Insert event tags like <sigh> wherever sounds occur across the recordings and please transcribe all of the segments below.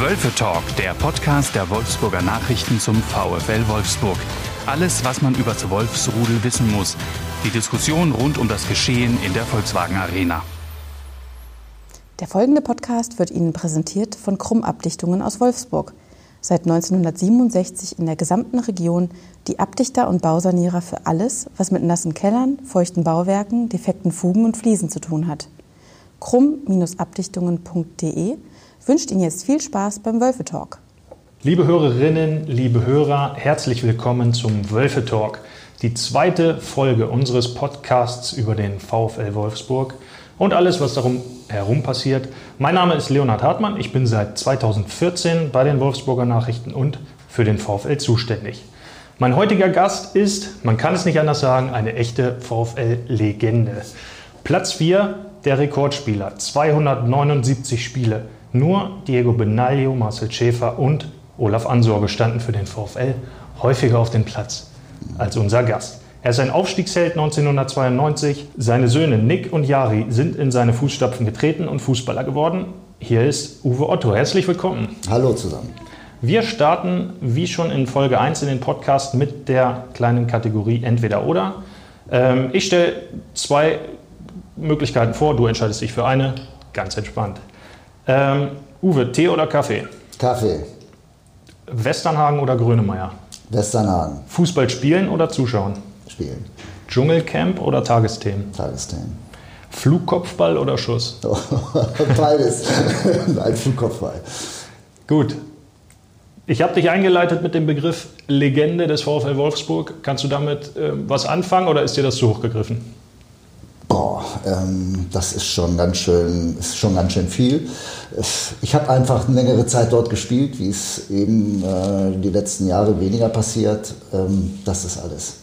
Wölfe Talk, der Podcast der Wolfsburger Nachrichten zum VfL Wolfsburg. Alles, was man über das Wolfsrudel wissen muss. Die Diskussion rund um das Geschehen in der Volkswagen Arena. Der folgende Podcast wird Ihnen präsentiert von Krumm Abdichtungen aus Wolfsburg. Seit 1967 in der gesamten Region die Abdichter und Bausanierer für alles, was mit nassen Kellern, feuchten Bauwerken, defekten Fugen und Fliesen zu tun hat. krumm-abdichtungen.de wünscht Ihnen jetzt viel Spaß beim Wölfe Talk. Liebe Hörerinnen, liebe Hörer, herzlich willkommen zum Wölfe Talk, die zweite Folge unseres Podcasts über den VfL Wolfsburg und alles, was darum herum passiert. Mein Name ist Leonhard Hartmann, ich bin seit 2014 bei den Wolfsburger Nachrichten und für den VfL zuständig. Mein heutiger Gast ist, man kann es nicht anders sagen, eine echte VfL-Legende. Platz 4 der Rekordspieler, 279 Spiele. Nur Diego Benaglio, Marcel Schäfer und Olaf Ansorge standen für den VfL häufiger auf dem Platz als unser Gast. Er ist ein Aufstiegsheld 1992. Seine Söhne Nick und Jari sind in seine Fußstapfen getreten und Fußballer geworden. Hier ist Uwe Otto. Herzlich willkommen. Hallo zusammen. Wir starten, wie schon in Folge 1 in den Podcast, mit der kleinen Kategorie Entweder oder. Ähm, ich stelle zwei Möglichkeiten vor. Du entscheidest dich für eine. Ganz entspannt. Ähm, Uwe, Tee oder Kaffee? Kaffee. Westernhagen oder Grönemeyer? Westernhagen. Fußball spielen oder zuschauen? Spielen. Dschungelcamp oder Tagesthemen? Tagesthemen. Flugkopfball oder Schuss? <laughs> Beides. <laughs> Ein Flugkopfball. Gut. Ich habe dich eingeleitet mit dem Begriff Legende des VfL Wolfsburg. Kannst du damit äh, was anfangen oder ist dir das zu hoch gegriffen? Boah, ähm, das ist schon ganz schön, ist schon ganz schön viel. Ich habe einfach eine längere Zeit dort gespielt, wie es eben äh, die letzten Jahre weniger passiert. Ähm, das ist alles.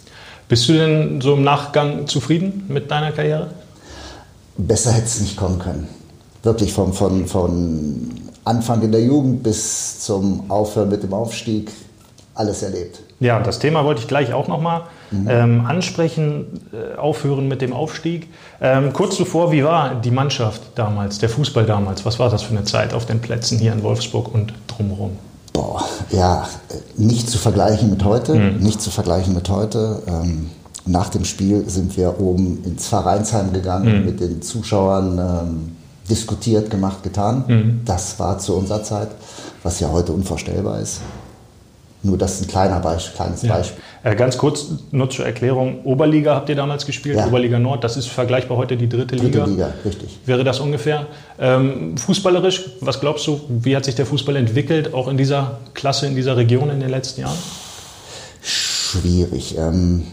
Bist du denn so im Nachgang zufrieden mit deiner Karriere? Besser hätte es nicht kommen können. Wirklich von, von, von Anfang in der Jugend bis zum Aufhören mit dem Aufstieg alles erlebt. Ja, das Thema wollte ich gleich auch nochmal mhm. ähm, ansprechen, äh, aufhören mit dem Aufstieg. Ähm, kurz zuvor, wie war die Mannschaft damals, der Fußball damals? Was war das für eine Zeit auf den Plätzen hier in Wolfsburg und drumherum? Boah, ja, nicht zu vergleichen mit heute, mhm. nicht zu vergleichen mit heute. Ähm, nach dem Spiel sind wir oben ins Vereinsheim gegangen, mhm. mit den Zuschauern ähm, diskutiert, gemacht, getan. Mhm. Das war zu unserer Zeit, was ja heute unvorstellbar ist. Nur das ist ein kleiner Beispiel, kleines ja. Beispiel. Äh, ganz kurz nur zur Erklärung. Oberliga habt ihr damals gespielt, ja. Oberliga Nord, das ist vergleichbar heute die dritte, dritte Liga. Dritte Liga, richtig. Wäre das ungefähr. Ähm, fußballerisch, was glaubst du, wie hat sich der Fußball entwickelt, auch in dieser Klasse, in dieser Region in den letzten Jahren? Schwierig. Ähm,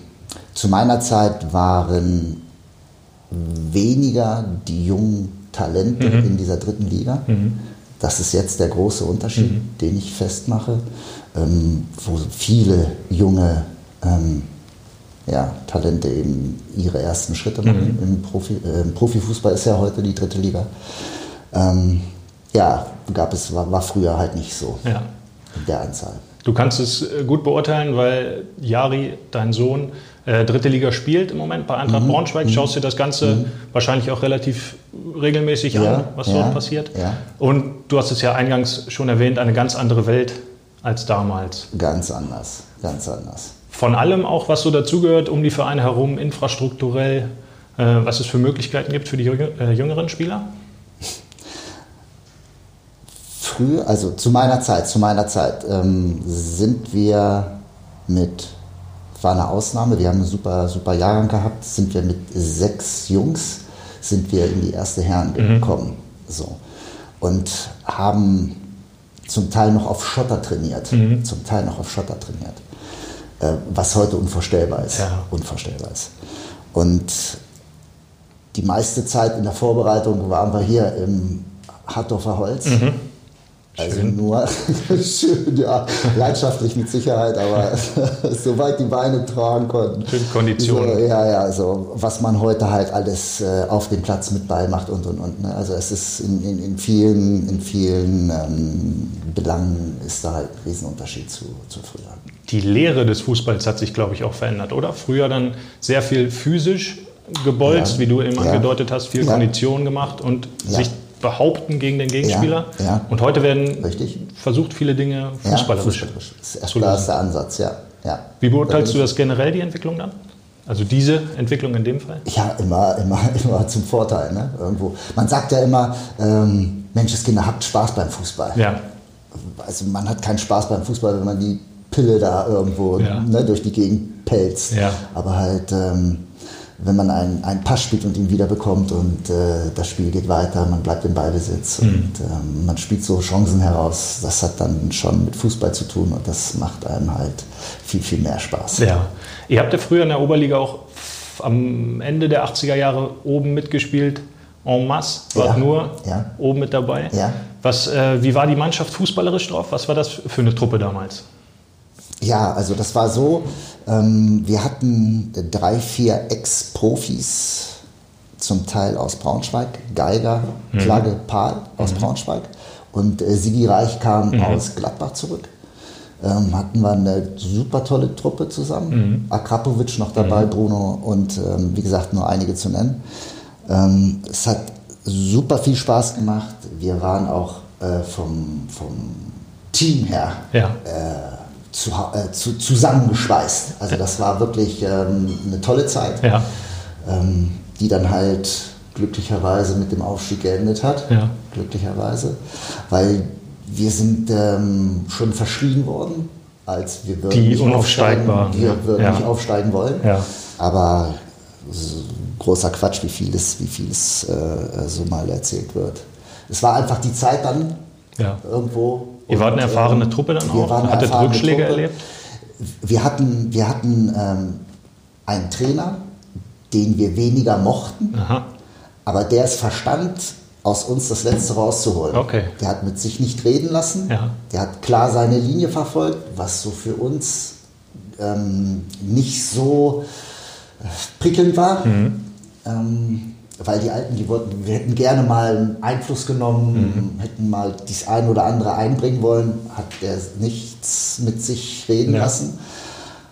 zu meiner Zeit waren weniger die jungen Talente mhm. in dieser dritten Liga. Mhm. Das ist jetzt der große Unterschied, mhm. den ich festmache ähm, wo viele junge ähm, ja, Talente eben ihre ersten Schritte machen. Mhm. Im, Profi, äh, Im, Profifußball ist ja heute die dritte Liga. Ähm, ja, gab es, war, war, früher halt nicht so ja. in der Anzahl. Du kannst es äh, gut beurteilen, weil Jari, dein Sohn, äh, dritte Liga spielt im Moment bei Eintracht mhm. Braunschweig. Mhm. Schaust dir das Ganze mhm. wahrscheinlich auch relativ regelmäßig ja, an, was ja, dort passiert. Ja. Und du hast es ja eingangs schon erwähnt, eine ganz andere Welt als damals. Ganz anders, ganz anders. Von allem auch, was so dazugehört, um die Vereine herum, infrastrukturell, äh, was es für Möglichkeiten gibt für die äh, jüngeren Spieler? Früher, also zu meiner Zeit, zu meiner Zeit ähm, sind wir mit, war eine Ausnahme, wir haben einen super, super Jahrgang gehabt, sind wir mit sechs Jungs, sind wir in die erste Herren mhm. gekommen. Mhm. So. Und haben zum Teil noch auf Schotter trainiert. Mhm. Zum Teil noch auf Schotter trainiert. Äh, was heute unvorstellbar ist. Ja. Unvorstellbar ist. Und die meiste Zeit in der Vorbereitung waren wir hier im Hartdorfer Holz. Mhm. Also schön. nur <laughs> schön, ja, leidenschaftlich mit Sicherheit, aber <laughs> soweit die Beine tragen konnten. Schön Kondition. So, ja, ja, so was man heute halt alles äh, auf dem Platz mit Ball macht und und und. Ne? Also es ist in, in, in vielen, in vielen ähm, Belangen ist da halt ein Riesenunterschied zu, zu früher. Die Lehre des Fußballs hat sich, glaube ich, auch verändert, oder? Früher dann sehr viel physisch gebolzt, ja, wie du eben ja, angedeutet hast, viel ja. Kondition gemacht und sich behaupten gegen den Gegenspieler. Ja, ja. Und heute werden Richtig. versucht viele Dinge fußballerisch. Ja, fußballerisch. Das ist erstmal der Ansatz, ja. ja. Wie beurteilst du das generell, die Entwicklung dann? Also diese Entwicklung in dem Fall? Ja, immer, immer, <laughs> immer zum Vorteil. Ne? Irgendwo. Man sagt ja immer, ähm, Menschenskinder, habt Spaß beim Fußball. Ja. Also man hat keinen Spaß beim Fußball, wenn man die Pille da irgendwo Ja. ne, durch die Gegend pelzt. Ja. Aber halt, ähm, wenn man einen, einen Pass spielt und ihn wiederbekommt und äh, das Spiel geht weiter, man bleibt im Ballbesitz Mhm. und ähm, man spielt so Chancen heraus, das hat dann schon mit Fußball zu tun und das macht einem halt viel, viel mehr Spaß. Ja. Ihr habt ja früher in der Oberliga auch am Ende der 80er Jahre oben mitgespielt. En masse, wart Ja. nur Ja. oben mit dabei. Ja. Was, äh, wie war die Mannschaft fußballerisch drauf? Was war das für eine Truppe damals? Ja, also das war so, ähm, wir hatten drei, vier Ex-Profis, zum Teil aus Braunschweig, Geiger, Klagge, Pahl aus Braunschweig und äh, Sigi Reich kam aus Gladbach zurück. Ähm, hatten wir eine super tolle Truppe zusammen. Akrapovic noch dabei, Bruno und ähm, wie gesagt nur einige zu nennen. Ähm, es hat super viel Spaß gemacht. Wir waren auch äh, vom, vom Team her Ja. Zu, äh, zu, zusammengeschweißt. Also das war wirklich ähm, eine tolle Zeit, Ja. ähm, die dann halt glücklicherweise mit dem Aufstieg geendet hat. Ja. Glücklicherweise, weil wir sind ähm, schon verschrien worden, als wir würden Die nicht aufsteigen, wir würden Ja. nicht aufsteigen wollen. Aber so großer Quatsch, wie vieles, wie vieles äh, so mal erzählt wird. Es war einfach die Zeit dann irgendwo. Ihr wart eine erfahrene ähm, Truppe dann auch? waren Hattet Rückschläge Truppe. erlebt? Wir hatten, wir hatten ähm, einen Trainer, den wir weniger mochten, Aha. aber der es verstand, aus uns das Letzte rauszuholen. Okay. Der hat mit sich nicht reden lassen. Ja. Der hat klar seine Linie verfolgt, was so für uns ähm, nicht so äh, prickelnd war. Mhm. Ähm, weil die Alten, die wollten, wir hätten gerne mal Einfluss genommen, Mhm. hätten mal dies ein oder andere einbringen wollen, hat er nichts mit sich reden Ja. lassen,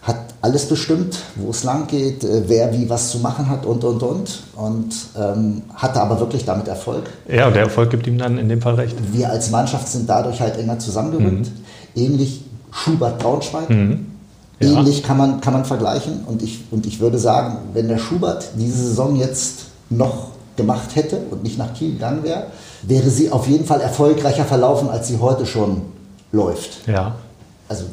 hat alles bestimmt, wo es lang geht, äh, wer wie was zu machen hat und und und und ähm, hatte aber wirklich damit Erfolg. Ja, und der Erfolg gibt ihm dann in dem Fall recht. Wir als Mannschaft sind dadurch halt enger zusammengerückt, ähnlich Schubert Braunschweig. Mhm. Ja. Ähnlich kann man, kann man vergleichen und ich, und ich würde sagen, wenn der Schubert diese Saison jetzt noch gemacht hätte und nicht nach Kiel gegangen wäre, wäre sie auf jeden Fall erfolgreicher verlaufen, als sie heute schon läuft. Ja. Also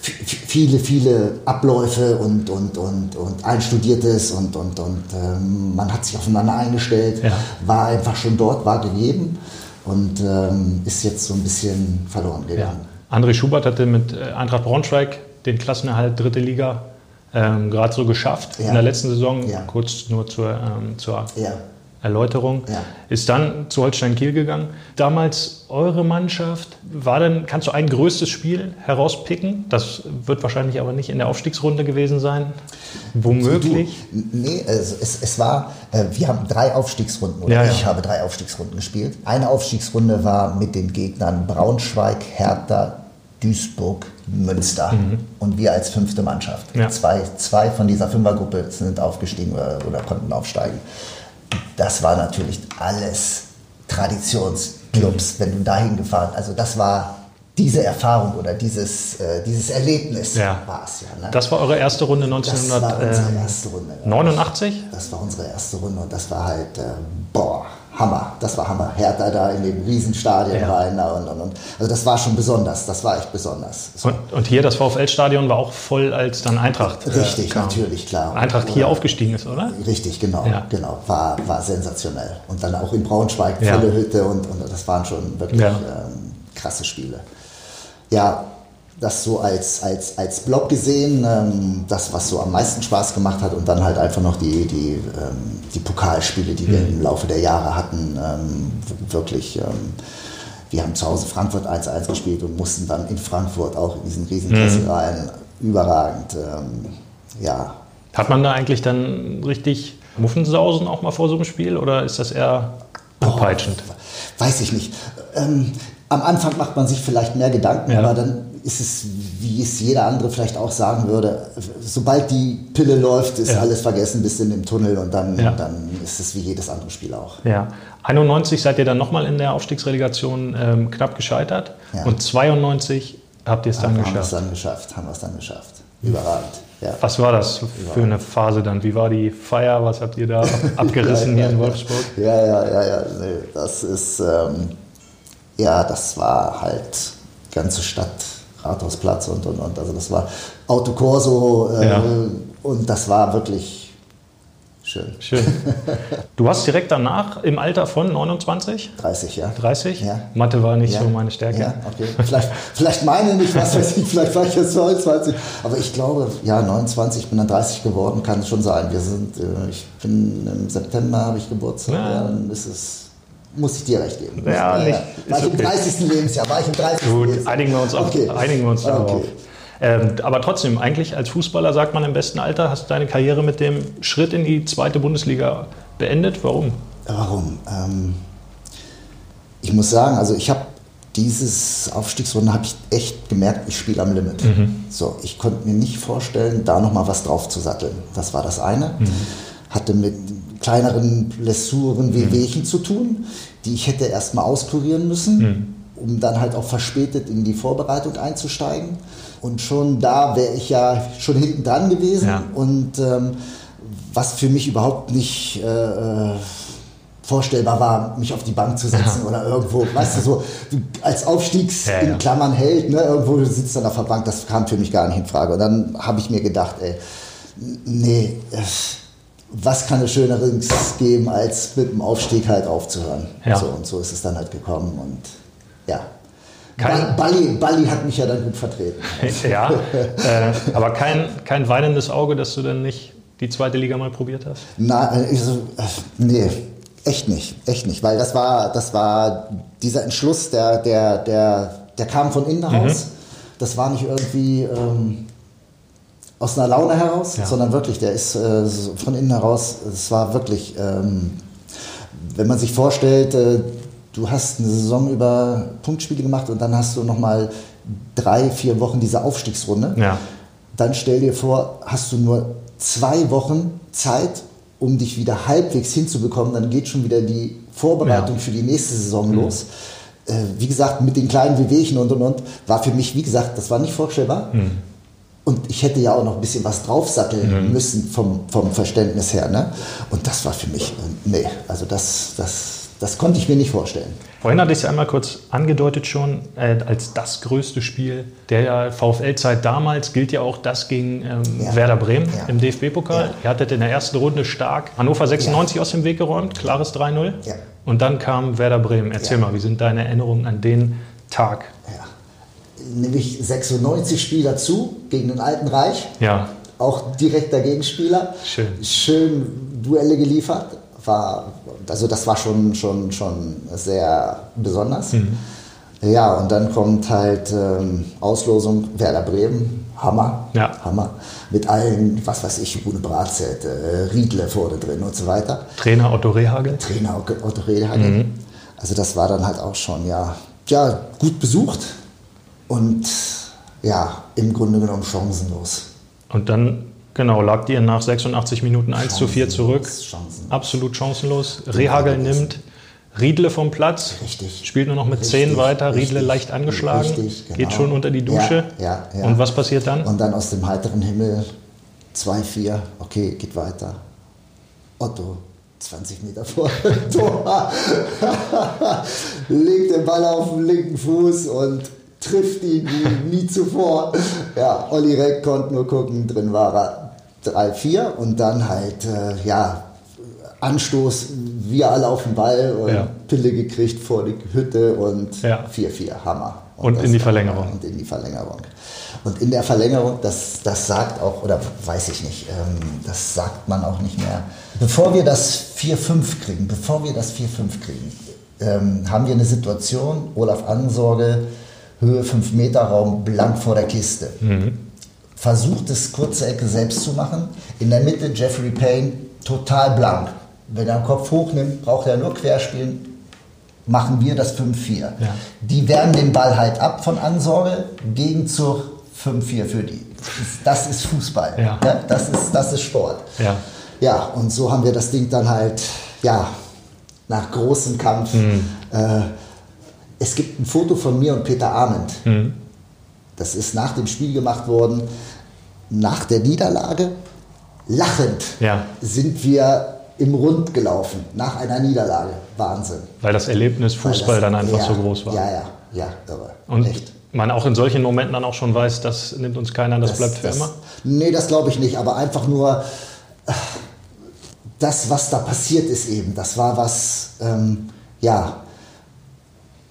viele, viele Abläufe und, und, und, und einstudiertes und, und, und ähm, man hat sich aufeinander eingestellt, Ja. war einfach schon dort, war gegeben und ähm, ist jetzt so ein bisschen verloren ja. gegangen. André Schubert hatte mit äh, Eintracht Braunschweig den Klassenerhalt dritte Liga ähm, gerade so geschafft Ja. in der letzten Saison. Ja. Kurz nur zur, ähm, zur Ja. Erläuterung. Ist dann zu Holstein Kiel gegangen. Damals eure Mannschaft, war denn, kannst du ein größtes Spiel herauspicken? Das wird wahrscheinlich aber nicht in der Aufstiegsrunde gewesen sein. Womöglich. Du, nee, es, es, es war, äh, wir haben drei Aufstiegsrunden, oder ich habe drei Aufstiegsrunden gespielt. Eine Aufstiegsrunde war mit den Gegnern Braunschweig, Hertha, Duisburg, Münster und wir als fünfte Mannschaft. Mhm. Ja. Zwei, zwei von dieser Fünfergruppe sind aufgestiegen oder, oder konnten aufsteigen. Das war natürlich alles Traditionsclubs, wenn du dahin gefahren, also das war diese Erfahrung oder dieses, äh, dieses Erlebnis Ja. war es ja. Ne? Das war eure erste Runde Das war unsere 1989. erste Runde. Das war unsere erste Runde und das war halt, äh, boah, Hammer. Das war Hammer. Hertha da in dem Riesenstadion Ja. rein und, und, und. Also das war schon besonders. Das war echt besonders. So. Und, und hier das VfL-Stadion war auch voll, als dann Eintracht. äh, Richtig, kam. natürlich, klar. Eintracht hier aufgestiegen ist, oder? Richtig, genau, Ja. genau. War, war sensationell. Und dann auch in Braunschweig, Ja. volle Hütte und, und das waren schon wirklich ähm, krasse Spiele. Ja, das so als, als, als Block gesehen, ähm, das, was so am meisten Spaß gemacht hat und dann halt einfach noch die, die, ähm, die Pokalspiele, die wir Mhm. im Laufe der Jahre hatten, ähm, wirklich. Ähm, wir haben zu Hause Frankfurt 1-1 gespielt und mussten dann in Frankfurt auch in diesen Riesenkessel Mhm. rein. Überragend. Ähm, ja, Hat man da eigentlich dann richtig Muffensausen auch mal vor so einem Spiel oder ist das eher anpeitschend? Weiß ich nicht. Am Anfang macht man sich vielleicht mehr Gedanken, Ja. aber dann ist es, wie es jeder andere vielleicht auch sagen würde, sobald die Pille läuft, ist Ja. alles vergessen bis in den Tunnel und dann, Ja. dann ist es wie jedes andere Spiel auch. Ja. 91 seid ihr dann nochmal in der Aufstiegsrelegation ähm, knapp gescheitert und 92 habt ihr es dann haben wir es geschafft. dann geschafft, haben wir es dann geschafft. Überragend. Was war das für eine Phase dann? Wie war die Feier? Was habt ihr da <laughs> abgerissen hier in Wolfsburg? Ja, ja, ja, ja. Nee, das ist, ähm, ja, das war halt ganze Stadt, Rathausplatz und und und. Also das war Autokorso äh, Ja. und das war wirklich schön. Schön. <laughs> Du hast direkt danach im Alter von 29, 30, ja. 30? Ja. Mathe war nicht ja. so meine Stärke. Ja, okay. Vielleicht, vielleicht meine nicht, was weiß ich, vielleicht war ich jetzt 29. Aber ich glaube, ja, 29, ich bin dann 30 geworden, kann es schon sein. Wir sind, äh, ich bin im September habe ich Geburtstag, ja. dann ist es, muss ich dir recht geben. Ja, nicht- War ich im okay. 30. Lebensjahr, war ich im 30. Gut, Lebensjahr. einigen wir uns, auf, Okay. einigen wir uns darauf. Okay. Ähm, aber trotzdem, eigentlich als Fußballer sagt man im besten Alter, hast deine Karriere mit dem Schritt in die zweite Bundesliga beendet. Warum? Warum? Ähm, ich muss sagen, also ich habe dieses Aufstiegsrunde habe ich echt gemerkt, ich spiele am Limit. So, ich konnte mir nicht vorstellen, da noch mal was drauf zu satteln. Das war das eine. Hatte mit kleineren Blessuren, Wehwehchen zu tun, die ich hätte erst mal auskurieren müssen, um dann halt auch verspätet in die Vorbereitung einzusteigen. Und schon da wäre ich ja schon hinten dran gewesen. Ja. Und ähm, was für mich überhaupt nicht äh, äh, vorstellbar war, mich auf die Bank zu setzen oder irgendwo, weißt du, so als Aufstiegs Ja, ja. in Klammern Held, ne, irgendwo sitzt dann auf der Bank, das kam für mich gar nicht in Frage. Und dann habe ich mir gedacht, ey, nee, äh, was kann es Schöneres geben, als mit dem Aufstieg halt aufzuhören. Ja. So, und so ist es dann halt gekommen und ja. Kein- Ba- Balli, Balli hat mich ja dann gut vertreten. <laughs> ja, äh, aber kein, kein weinendes Auge, dass du dann nicht die zweite Liga mal probiert hast? Na, äh, ich so, äh, nee, echt nicht, echt nicht, weil das war, das war dieser Entschluss, der, der, der, der kam von innen heraus. Das war nicht irgendwie ähm, aus einer Laune heraus, Ja. sondern wirklich, der ist äh, von innen heraus. Es war wirklich, ähm, wenn man sich vorstellt, äh, du hast eine Saison über Punktspiele gemacht und dann hast du noch mal drei, vier Wochen diese Aufstiegsrunde Ja. dann stell dir vor, hast du nur zwei Wochen Zeit, um dich wieder halbwegs hinzubekommen. Dann geht schon wieder die Vorbereitung Ja. Mhm. für die nächste Saison los. Äh, wie gesagt, mit den kleinen Wehwehchen und und und, war für mich, wie gesagt, das war nicht vorstellbar. Mhm. Und ich hätte ja auch noch ein bisschen was draufsatteln müssen vom, vom Verständnis her. Ne? Und das war für mich, äh, nee, also das, das, das konnte ich mir nicht vorstellen. Vorhin hatte ich es einmal kurz angedeutet schon, äh, als das größte Spiel der VfL-Zeit damals gilt ja auch das gegen ähm, Ja. Werder Bremen Ja. im DFB-Pokal. Ja. Ihr hattet in der ersten Runde stark Hannover 96 aus dem Weg geräumt, klares 3-0. Ja. Und dann kam Werder Bremen. Erzähl Ja. mal, wie sind deine Erinnerungen an den Tag? Ja. Nämlich 96 Spieler zu gegen den Alten Reich. Ja, auch direkter Gegenspieler. Schön. Schön Duelle geliefert. War, also das war schon, schon, schon sehr besonders. Mhm. Ja, und dann kommt halt ähm, Auslosung Werder Bremen. Hammer. Ja. Hammer. Mit allen, was weiß ich, Bune Bratzett, äh, Riedle vorne drin und so weiter. Trainer Otto Rehagel. Trainer Otto Otto Rehagel. Mhm. Also das war dann halt auch schon, ja, ja, gut besucht und ja, im Grunde genommen chancenlos. Und dann, genau, lag ihr nach 86 Minuten 1 zu 4 zurück. Chancenlos. Absolut chancenlos. Rehagel nimmt Riedle vom Platz. Richtig. Spielt nur noch mit Richtig, 10 weiter. Riedle richtig, leicht angeschlagen. richtig, genau. Geht schon unter die Dusche. Ja, ja, ja. Und was passiert dann? Und dann aus dem heiteren Himmel 2-4, okay, geht weiter. Otto, 20 Meter vor <laughs> Tor, <laughs> legt den Ball auf den linken Fuß und trifft ihn wie nie zuvor. Ja, Olli Reck konnte nur gucken, drin war er 3-4 und dann halt, äh, ja, Anstoß, wir alle auf den Ball und Ja. Pille gekriegt vor die Hütte und Ja. 4-4, Hammer. Und das in die Verlängerung. Und in die Verlängerung. Und in der Verlängerung, das, das sagt auch, oder weiß ich nicht, ähm, das sagt man auch nicht mehr. Bevor wir das 4-5 kriegen, bevor wir das 4-5 kriegen, ähm, haben wir eine Situation, Olaf Ansorge, Höhe 5 Meter Raum, blank vor der Kiste. Versucht es kurze Ecke selbst zu machen. In der Mitte Jeffrey Payne, total blank. Wenn er den Kopf hochnimmt, braucht er nur querspielen, machen wir das 5-4. Ja. Die wehren den Ball halt ab von Ansorge, Gegenzug 5-4 für die. Das ist Fußball. Ja. Das, ist, das ist Sport. Ja. Ja, und so haben wir das Ding dann halt, ja, nach großem Kampf. Mhm. Äh, es gibt ein Foto von mir und Peter Arment. Mhm. Das ist nach dem Spiel gemacht worden, nach der Niederlage. Lachend Ja. sind wir im Rund gelaufen, nach einer Niederlage. Wahnsinn. Weil das Erlebnis Fußball das- dann einfach ja, so groß war. Ja, ja, ja, aber Und echt. man auch in solchen Momenten dann auch schon weiß, das nimmt uns keiner, das, bleibt für das, immer. Nee, das glaube ich nicht, aber einfach nur äh, das, was da passiert ist eben, das war was, ähm, ja,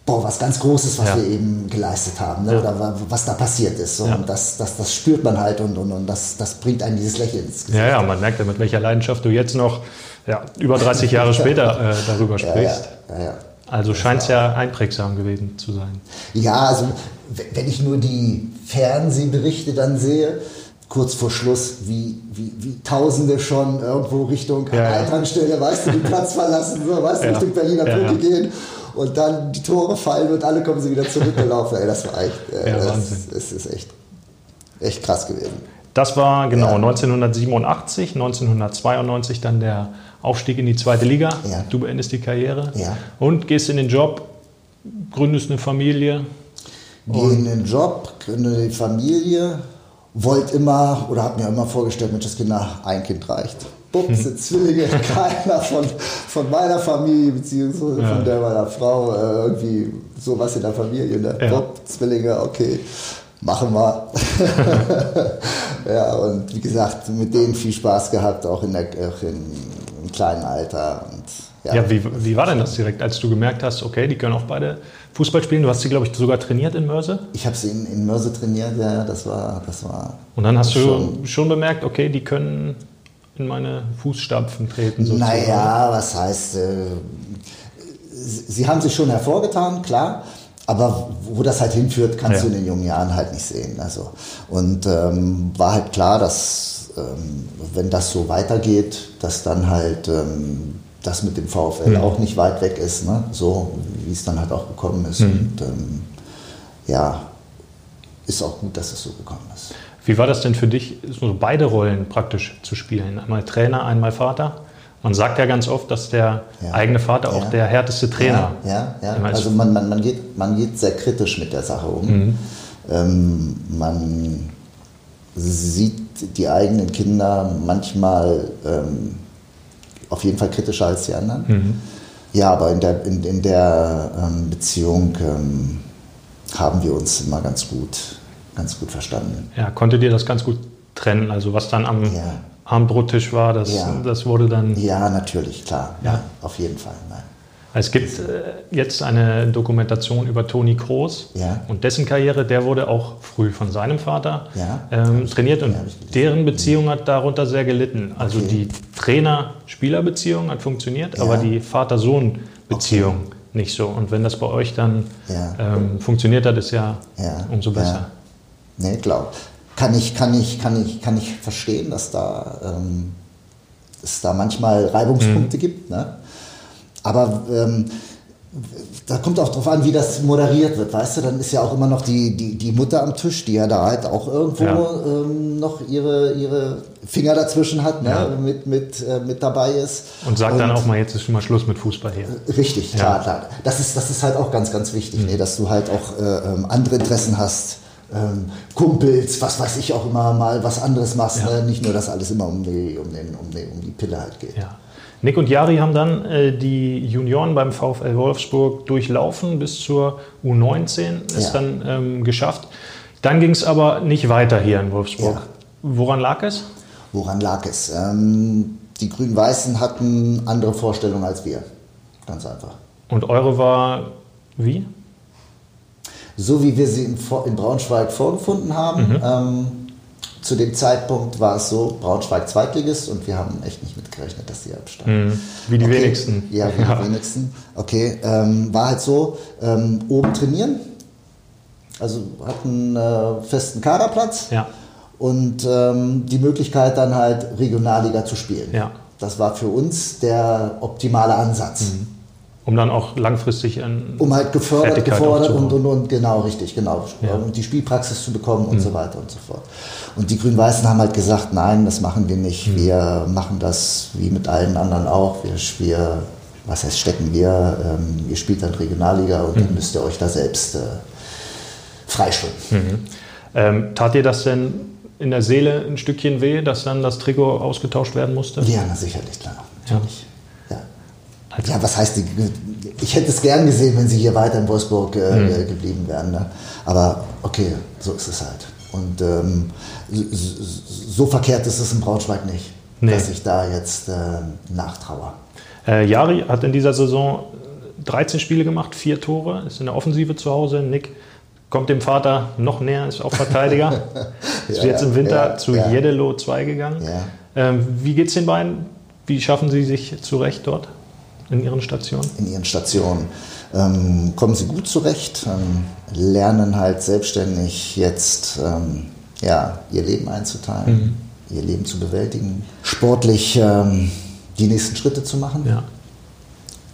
boah, was ganz Großes, was Ja. wir eben geleistet haben, ne? Ja. oder wa- was da passiert ist. So. Ja. Und das, das, das spürt man halt und, und, und das, das bringt einen dieses Lächeln ins Gesicht. Ja, ja, man merkt ja, mit welcher Leidenschaft du jetzt noch ja, über 30 Jahre <laughs> später äh, darüber sprichst. Also scheint es ja einprägsam gewesen zu sein. Ja, also wenn ich nur die Fernsehberichte dann sehe, kurz vor Schluss, wie, wie, wie Tausende schon irgendwo Richtung Ja. Eintrankstelle, weißt du, den Platz verlassen, so, weißt du. Richtung Berliner Brücke gehen und dann die Tore fallen und alle kommen sie wieder zurückgelaufen. Ey, das war echt, äh, Ja, das, das ist echt, echt krass gewesen. Das war genau Ja. 1987, 1992 dann der Aufstieg in die zweite Liga. Ja. Du beendest die Karriere und gehst in den Job, gründest eine Familie. Gehe in den Job, gründe die Familie, wollte immer oder habe mir immer vorgestellt, Mensch, das Kinder, ein Kind reicht. Bumm, sind Zwillinge, <laughs> keiner von, von meiner Familie beziehungsweise Ja. von der meiner Frau äh, irgendwie sowas in der Familie. Ne? Ja. Bumm, Zwillinge, okay, machen wir. <laughs> ja, und wie gesagt, mit denen viel Spaß gehabt, auch, in der, auch in, im kleinen Alter. Und, Ja, wie, wie war denn das direkt, als du gemerkt hast, okay, die können auch beide Fußball spielen? Du hast sie, glaube ich, sogar trainiert in Mörse. Ich habe sie in, in Mörse trainiert, ja, das war, das war Und dann hast du Schon. schon, bemerkt, okay, die können in meine Fußstapfen treten. sozusagen. Naja, was heißt, äh, sie haben sich schon hervorgetan, klar, aber wo das halt hinführt, kannst Ja. du in den jungen Jahren halt nicht sehen. Also, und ähm, war halt klar, dass ähm, wenn das so weitergeht, dass dann halt ähm, das mit dem VfL Mhm. auch nicht weit weg ist, ne? so wie es dann halt auch gekommen ist. Mhm. Und ähm, ja, ist auch gut, dass es so gekommen ist. Wie war das denn für dich, so beide Rollen praktisch zu spielen? Einmal Trainer, einmal Vater? Man sagt ja ganz oft, dass der Ja. eigene Vater auch Ja. der härteste Trainer Ja, ja, ja. ist. Also man, man, man, geht, man geht sehr kritisch mit der Sache um. Mhm. Ähm, man sieht die eigenen Kinder manchmal ähm, auf jeden Fall kritischer als die anderen. Mhm. Ja, aber in der, in, in der ähm, Beziehung ähm, haben wir uns immer ganz gut, ganz gut verstanden. Ja, konntet ihr das ganz gut trennen? Also was dann am Ja. Abendbrottisch war, das, Ja. das wurde dann... Ja, natürlich, klar. Ja. Nein, auf jeden Fall. Nein. Es gibt äh, jetzt eine Dokumentation über Toni Kroos Ja. und dessen Karriere. Der wurde auch früh von seinem Vater Ja. ähm, trainiert und Ja, deren Beziehung hat darunter sehr gelitten. Also Okay. die Trainer-Spieler-Beziehung hat funktioniert, Ja. aber die Vater-Sohn-Beziehung nicht so. Und wenn das bei euch dann Ja. ähm, funktioniert hat, ist ja, Ja, umso besser. Nee, glaub. Kann ich, kann ich, kann ich, kann ich verstehen, dass da ähm, es da manchmal Reibungspunkte Mhm. gibt. Ne? Aber ähm, da kommt auch drauf an, wie das moderiert wird, weißt du? Dann ist ja auch immer noch die, die, die Mutter am Tisch, die ja da halt auch irgendwo Ja. ähm, noch ihre, ihre Finger dazwischen hat, ne? Ja. mit, mit, äh, mit dabei ist. Und sagt dann auch mal, jetzt ist schon mal Schluss mit Fußball hier. Richtig, Ja. klar, klar. Das ist, das ist halt auch ganz, ganz wichtig, ne, dass du halt auch äh, ähm, andere Interessen hast. Ähm, Kumpels, was weiß ich auch immer mal was anderes machst. Ja. Ne? Nicht nur, dass alles immer um die, um, den, um, die, um die Pille halt geht. Ja. Nick und Jari haben dann äh, die Junioren beim VfL Wolfsburg durchlaufen bis zur U19, ist Ja. dann ähm, geschafft. Dann ging es aber nicht weiter hier in Wolfsburg. Ja. Woran lag es? Woran lag es? Ähm, die Grün-Weißen hatten andere Vorstellungen als wir. Ganz einfach. Und eure war wie? So wie wir sie in, Braunschweig vorgefunden haben, Mhm. ähm, zu dem Zeitpunkt war es so, Braunschweig Zweitligist und wir haben echt nicht mitgerechnet, dass die absteigen. Mhm. Wie die Okay. wenigsten. Ja, wie die wenigsten. Okay, ähm, war halt so, ähm, oben trainieren, also hatten äh, festen Kaderplatz Ja. und ähm, die Möglichkeit dann halt Regionalliga zu spielen. Ja. Das war für uns der optimale Ansatz. Mhm. Um dann auch langfristig ein Um halt gefördert, gefordert und, und, und, genau, richtig, genau. Ja. Und die Spielpraxis zu bekommen und mhm. so weiter und so fort. Und die Grün-Weißen haben halt gesagt, nein, das machen wir nicht. Mhm. Wir machen das wie mit allen anderen auch. Wir, wir was heißt stecken wir? Ähm, ihr spielt dann Regionalliga und mhm. dann müsst ihr euch da selbst äh, freischwimmen. Mhm. Ähm, tat ihr das denn in der Seele ein Stückchen weh, dass dann das Trikot ausgetauscht werden musste? Ja, na sicherlich, klar. Natürlich. Ja. Also ja, was heißt, die, ich hätte es gern gesehen, wenn sie hier weiter in Wolfsburg äh, mhm. geblieben wären. Ne? Aber okay, so ist es halt. Und ähm, so, so, verkehrt ist es in Braunschweig nicht, nee. dass ich da jetzt äh, nachtraue. Äh, Jari hat in dieser Saison 13 Spiele gemacht, vier Tore, ist in der Offensive zu Hause. Nick kommt dem Vater noch näher, ist auch Verteidiger. <laughs> ist ja, jetzt im Winter ja, zu ja. Jedelo 2 gegangen. Ähm, wie geht es den beiden? Wie schaffen sie sich zurecht dort in ihren Stationen? In ihren Stationen ähm, kommen sie gut zurecht, ähm, lernen halt selbstständig jetzt ähm, ja, ihr Leben einzuteilen, mhm. ihr Leben zu bewältigen, sportlich ähm, die nächsten Schritte zu machen. Ja.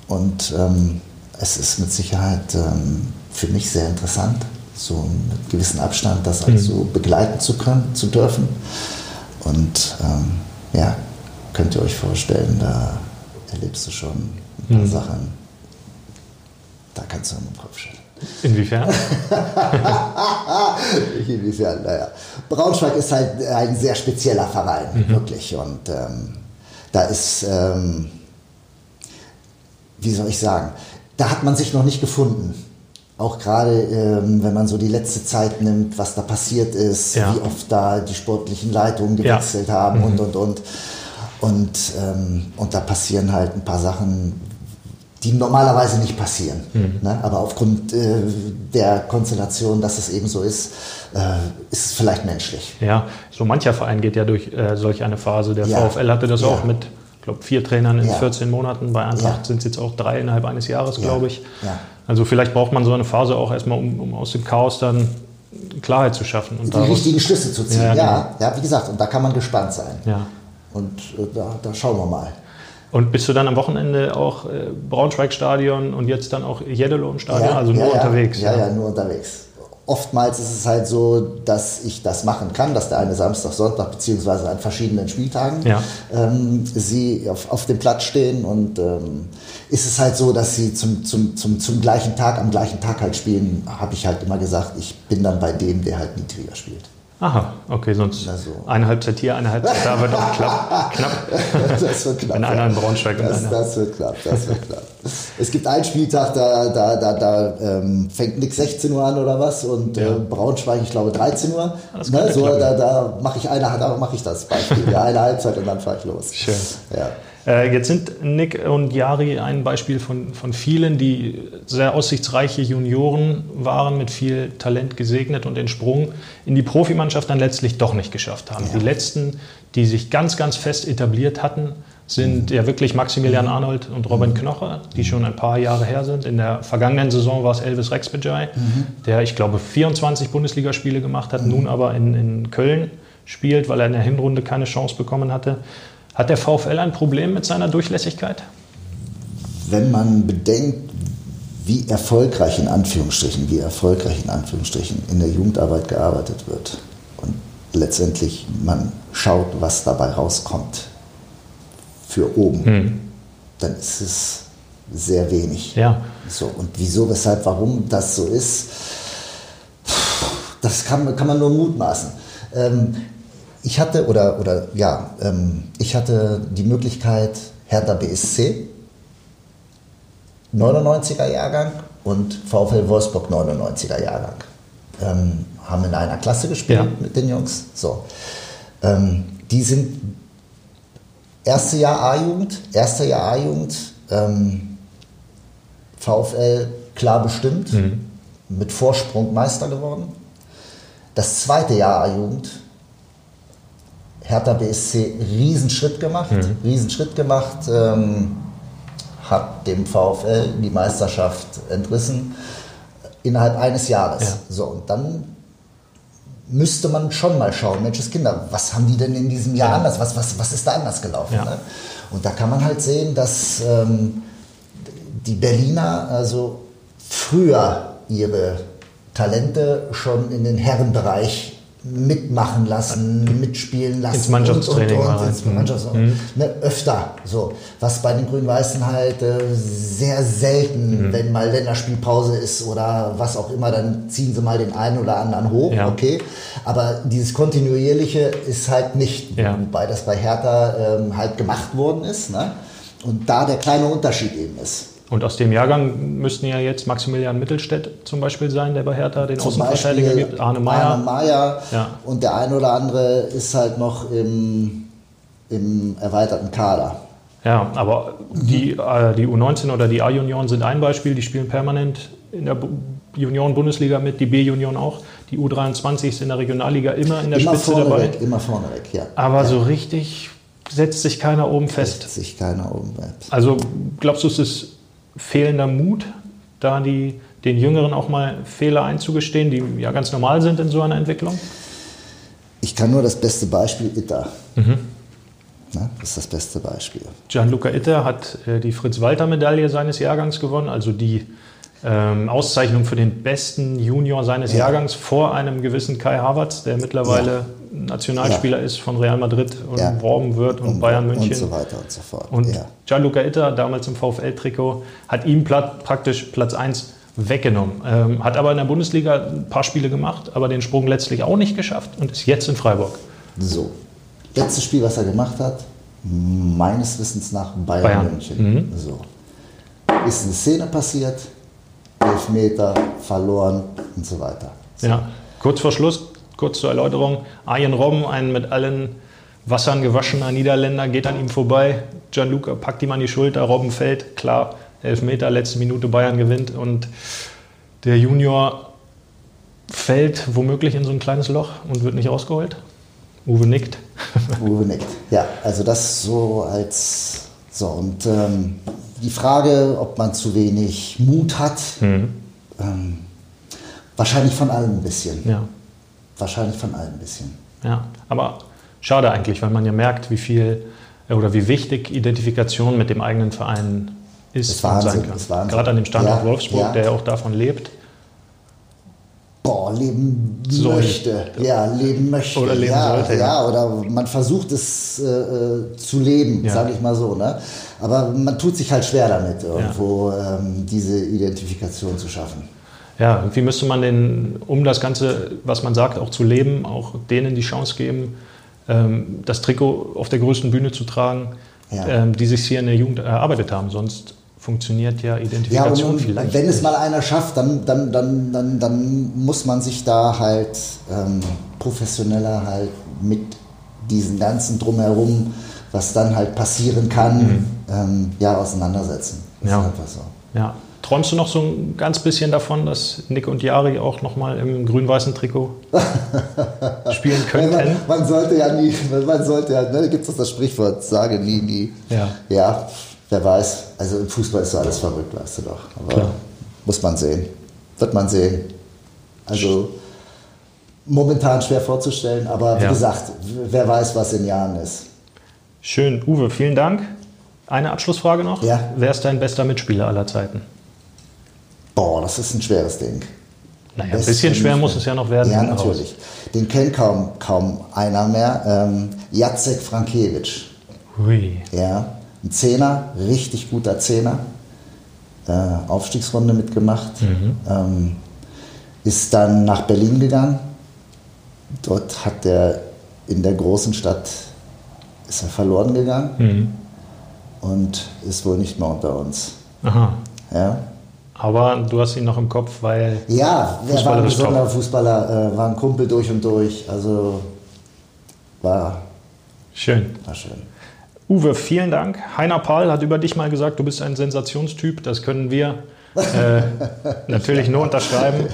Und ähm, es ist mit Sicherheit ähm, für mich sehr interessant, so mit gewissem Abstand das also mhm. begleiten zu können, zu dürfen. Und ja, könnt ihr euch vorstellen, da erlebst du schon mhm. Sachen, da kannst du nur den Kopf schütteln. Inwiefern? <laughs> Inwiefern, naja. Braunschweig ist halt ein sehr spezieller Verein, mhm. wirklich. Und ähm, da ist, ähm, wie soll ich sagen, da hat man sich noch nicht gefunden. Auch gerade, ähm, wenn man so die letzte Zeit nimmt, was da passiert ist, ja. wie oft da die sportlichen Leitungen gewechselt ja. haben mhm. und, und, und. Und, ähm, und da passieren halt ein paar Sachen, die normalerweise nicht passieren. Mhm. Ne? Aber aufgrund äh, der Konstellation, dass es eben so ist, äh, ist es vielleicht menschlich. Ja, so mancher Verein geht ja durch äh, solch eine Phase. Der ja. VfL hatte das ja. auch mit, ich glaube, vier Trainern in ja. 14 Monaten. Bei Eintracht sind es jetzt auch drei innerhalb eines Jahres, glaube ich. Also vielleicht braucht man so eine Phase auch erstmal, um, um aus dem Chaos dann Klarheit zu schaffen. Und die richtigen Schlüsse zu ziehen. Ja, genau. ja, wie gesagt, und da kann man gespannt sein. Ja. Und äh, da, da schauen wir mal. Und bist du dann am Wochenende auch äh, Braunschweig-Stadion und jetzt dann auch Jeddelo-Stadion, ja, also nur ja, unterwegs? Ja, ja, nur unterwegs. Oftmals ist es halt so, dass ich das machen kann, dass der eine Samstag, Sonntag beziehungsweise an verschiedenen Spieltagen ja. ähm, sie auf, auf dem Platz stehen und ähm, ist es halt so, dass sie zum, zum, zum, zum gleichen Tag, am gleichen Tag halt spielen, habe ich halt immer gesagt, ich bin dann bei dem, der halt niedriger spielt. Aha, okay, sonst also. eine Halbzeit hier, eine Halbzeit da wird auch knapp. knapp. <laughs> Das wird knapp. Wenn einer in Braunschweig das, und das wird knapp, das wird knapp. Es gibt einen Spieltag, da, da, da, da ähm, fängt nix 16 Uhr an oder was und ja. äh, Braunschweig, ich glaube 13 Uhr. Ne, so, da da mache ich eine, da mache ich das Beispiel. Ja, eine Halbzeit und dann fahre ich los. Schön. Ja. Äh, jetzt sind Nick und Jari ein Beispiel von, von vielen, die sehr aussichtsreiche Junioren waren, mit viel Talent gesegnet und den Sprung in die Profimannschaft dann letztlich doch nicht geschafft haben. Ja. Die letzten, die sich ganz, ganz fest etabliert hatten, sind mhm. ja wirklich Maximilian mhm. Arnold und Robin mhm. Knoche, die schon ein paar Jahre her sind. In der vergangenen Saison war es Elvis Rexbejai, mhm. der, ich glaube, 24 Bundesligaspiele gemacht hat, mhm. nun aber in, in Köln spielt, weil er in der Hinrunde keine Chance bekommen hatte. Hat der VfL ein Problem mit seiner Durchlässigkeit? Wenn man bedenkt, wie erfolgreich in Anführungsstrichen, wie erfolgreich in Anführungsstrichen in der Jugendarbeit gearbeitet wird und letztendlich man schaut, was dabei rauskommt für oben, hm. dann ist es sehr wenig. Ja. So, und wieso, weshalb, warum das so ist, das kann, kann man nur mutmaßen. Ähm, ich hatte, oder, oder ja, ähm, ich hatte die Möglichkeit, Hertha BSC, 99er Jahrgang und VfL Wolfsburg 99er Jahrgang. Ähm, haben in einer Klasse gespielt ja. mit den Jungs. So. Ähm, die sind erste Jahr A-Jugend, erster Jahr A-Jugend, ähm, VfL klar bestimmt, mhm. mit Vorsprung Meister geworden. Das zweite Jahr A-Jugend Hertha BSC Riesenschritt gemacht, mhm. Riesenschritt gemacht, ähm, hat dem VfL die Meisterschaft entrissen innerhalb eines Jahres. Ja. So, und dann müsste man schon mal schauen, Mensch, Kinder, was haben die denn in diesem Jahr ja. anders, was, was, was ist da anders gelaufen? Ja. Ne? Und da kann man halt sehen, dass ähm, die Berliner also früher ihre Talente schon in den Herrenbereich mitmachen lassen, mitspielen lassen. Ins Mannschaftstraining und, und, und, ins rein. Mannschafts Mhm. ne, öfter so. Was bei den Grün-Weißen halt äh, sehr Mhm. selten, wenn mal Länderspielpause ist oder was auch immer, dann ziehen sie mal den einen oder anderen hoch, Ja. okay. Aber dieses Kontinuierliche ist halt nicht, Ja. wobei das bei Hertha ähm, halt gemacht worden ist. Ne? Und da der kleine Unterschied eben ist. Und aus dem Jahrgang müssten ja jetzt Maximilian Mittelstädt zum Beispiel sein, der bei Hertha den Außenverteidiger gibt. Arne Meyer. Arne Meyer. Ja. Und der ein oder andere ist halt noch im, im erweiterten Kader. Ja, aber die, äh, die U19 oder die A-Junioren sind ein Beispiel, die spielen permanent in der Bu- Junioren-Bundesliga mit, die B-Junioren auch. Die U23 ist in der Regionalliga immer in der immer Spitze dabei. vorneweg, immer vorneweg, ja. Aber ja. so richtig setzt sich keiner oben Setzt fest. sich keiner oben bleibt. Also glaubst du, es ist fehlender Mut, da die, den Jüngeren auch mal Fehler einzugestehen, die ja ganz normal sind in so einer Entwicklung? Ich kann nur das beste Beispiel Itter. Mhm. Ne? Das ist das beste Beispiel. Gianluca Itter hat äh, die Fritz-Walter-Medaille seines Jahrgangs gewonnen, also die ähm, Auszeichnung für den besten Junior seines Ja. Jahrgangs vor einem gewissen Kai Havertz, der mittlerweile Nationalspieler ist von Real Madrid und Ja. umworben wird und, Bayern München. Und so weiter und so fort. Und ja. Gianluca Itter, damals im VfL-Trikot, hat ihm plat praktisch Platz 1 weggenommen. Ähm, hat aber in der Bundesliga ein paar Spiele gemacht, aber den Sprung letztlich auch nicht geschafft und ist jetzt in Freiburg. So. Letztes Spiel, was er gemacht hat, meines Wissens nach Bayern, Bayern. München. Mhm. So. Ist eine Szene passiert, Elfmeter, verloren und so weiter. Ja, kurz vor Schluss, kurz zur Erläuterung. Arjen Robben, ein mit allen Wassern gewaschener Niederländer, geht an ihm vorbei. Gianluca packt ihm an die Schulter, Robben fällt, klar, Elfmeter, letzte Minute Bayern gewinnt und der Junior fällt womöglich in so ein kleines Loch und wird nicht rausgeholt. Uwe nickt. <laughs> Uwe nickt. Ja, also das so als so und ähm, die Frage, ob man zu wenig Mut hat, Mhm. ähm, wahrscheinlich von allem ein bisschen. Ja, Wahrscheinlich von allem ein bisschen. ja, aber schade eigentlich, weil man ja merkt, wie viel äh, oder wie wichtig Identifikation mit dem eigenen Verein ist Ist und Wahnsinn, sein kann. ist Wahnsinn. Gerade an dem Standort Ja, Wolfsburg, ja. der ja auch davon lebt. Boah, leben Soll. möchte. Ja, leben möchte. Oder leben ja, sollte, ja. ja. oder man versucht es äh, äh, zu leben, Ja. sage ich mal so. Ne? Aber man tut sich halt schwer damit, irgendwo ähm, diese Identifikation zu schaffen. Ja, wie müsste man den, um das Ganze, was man sagt, auch zu leben, auch denen die Chance geben, ähm, das Trikot auf der größten Bühne zu tragen, Ja. ähm, die sich hier in der Jugend erarbeitet haben. Sonst funktioniert ja Ja, und, Identifikation und vielleicht. wenn es mal einer schafft, dann, dann, dann, dann, dann muss man sich da halt ähm, professioneller halt mit diesen ganzen Drumherum, was dann halt passieren kann, ähm, ja, auseinandersetzen. Das Mhm. Ja. ist einfach so. Ja. Träumst du noch so ein ganz bisschen davon, dass Nick und Jari auch nochmal im grün-weißen Trikot <laughs> spielen könnten? Man, man sollte ja nie, man sollte ja, ne, gibt es das Sprichwort, sage nie, nie. Ja. Ja, wer weiß. Also im Fußball ist so alles verrückt, weißt du doch. Aber Klar. muss man sehen. Wird man sehen. Also momentan schwer vorzustellen, aber wie Ja. gesagt, wer weiß, was in Jahren ist. Schön. Uwe, vielen Dank. Eine Abschlussfrage noch. Ja. Wer ist dein bester Mitspieler aller Zeiten? Boah, das ist ein schweres Ding. Naja, ein bisschen schwer muss es ja noch werden. Ja, natürlich. Den kennt kaum, kaum einer mehr. Ähm, Jacek Frankiewicz. Hui. Ja, ein Zehner, richtig guter Zehner. Äh, Aufstiegsrunde mitgemacht. Ähm, ist dann nach Berlin gegangen. Dort hat er in der großen Stadt ist er verloren gegangen Mhm. und ist wohl nicht mehr unter uns. Aha. Ja, Aber du hast ihn noch im Kopf, weil. ja er war ein besonderer. Fußballer, äh, war ein Kumpel durch und durch. Also war, Schön. war schön. Uwe, vielen Dank. Heiner Pahl hat über dich mal gesagt, du bist ein Sensationstyp. Das können wir äh, <laughs> natürlich nur unterschreiben.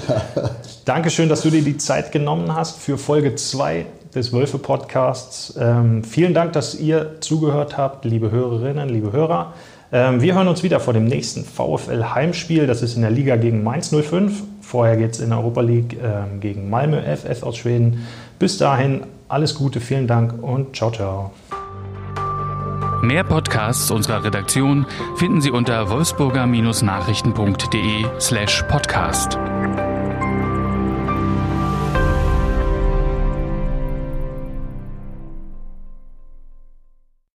Dankeschön, dass du dir die Zeit genommen hast für Folge 2 des Wölfe-Podcasts. Ähm, vielen Dank, dass ihr zugehört habt, liebe Hörerinnen, liebe Hörer. Ähm, wir hören uns wieder vor dem nächsten VfL-Heimspiel. Das ist in der Liga gegen Mainz 05. Vorher geht es in der Europa League ähm, gegen Malmö FF aus Schweden. Bis dahin alles Gute, vielen Dank und ciao, ciao. Mehr Podcasts unserer Redaktion finden Sie unter wolfsburger-nachrichten.de slash podcast.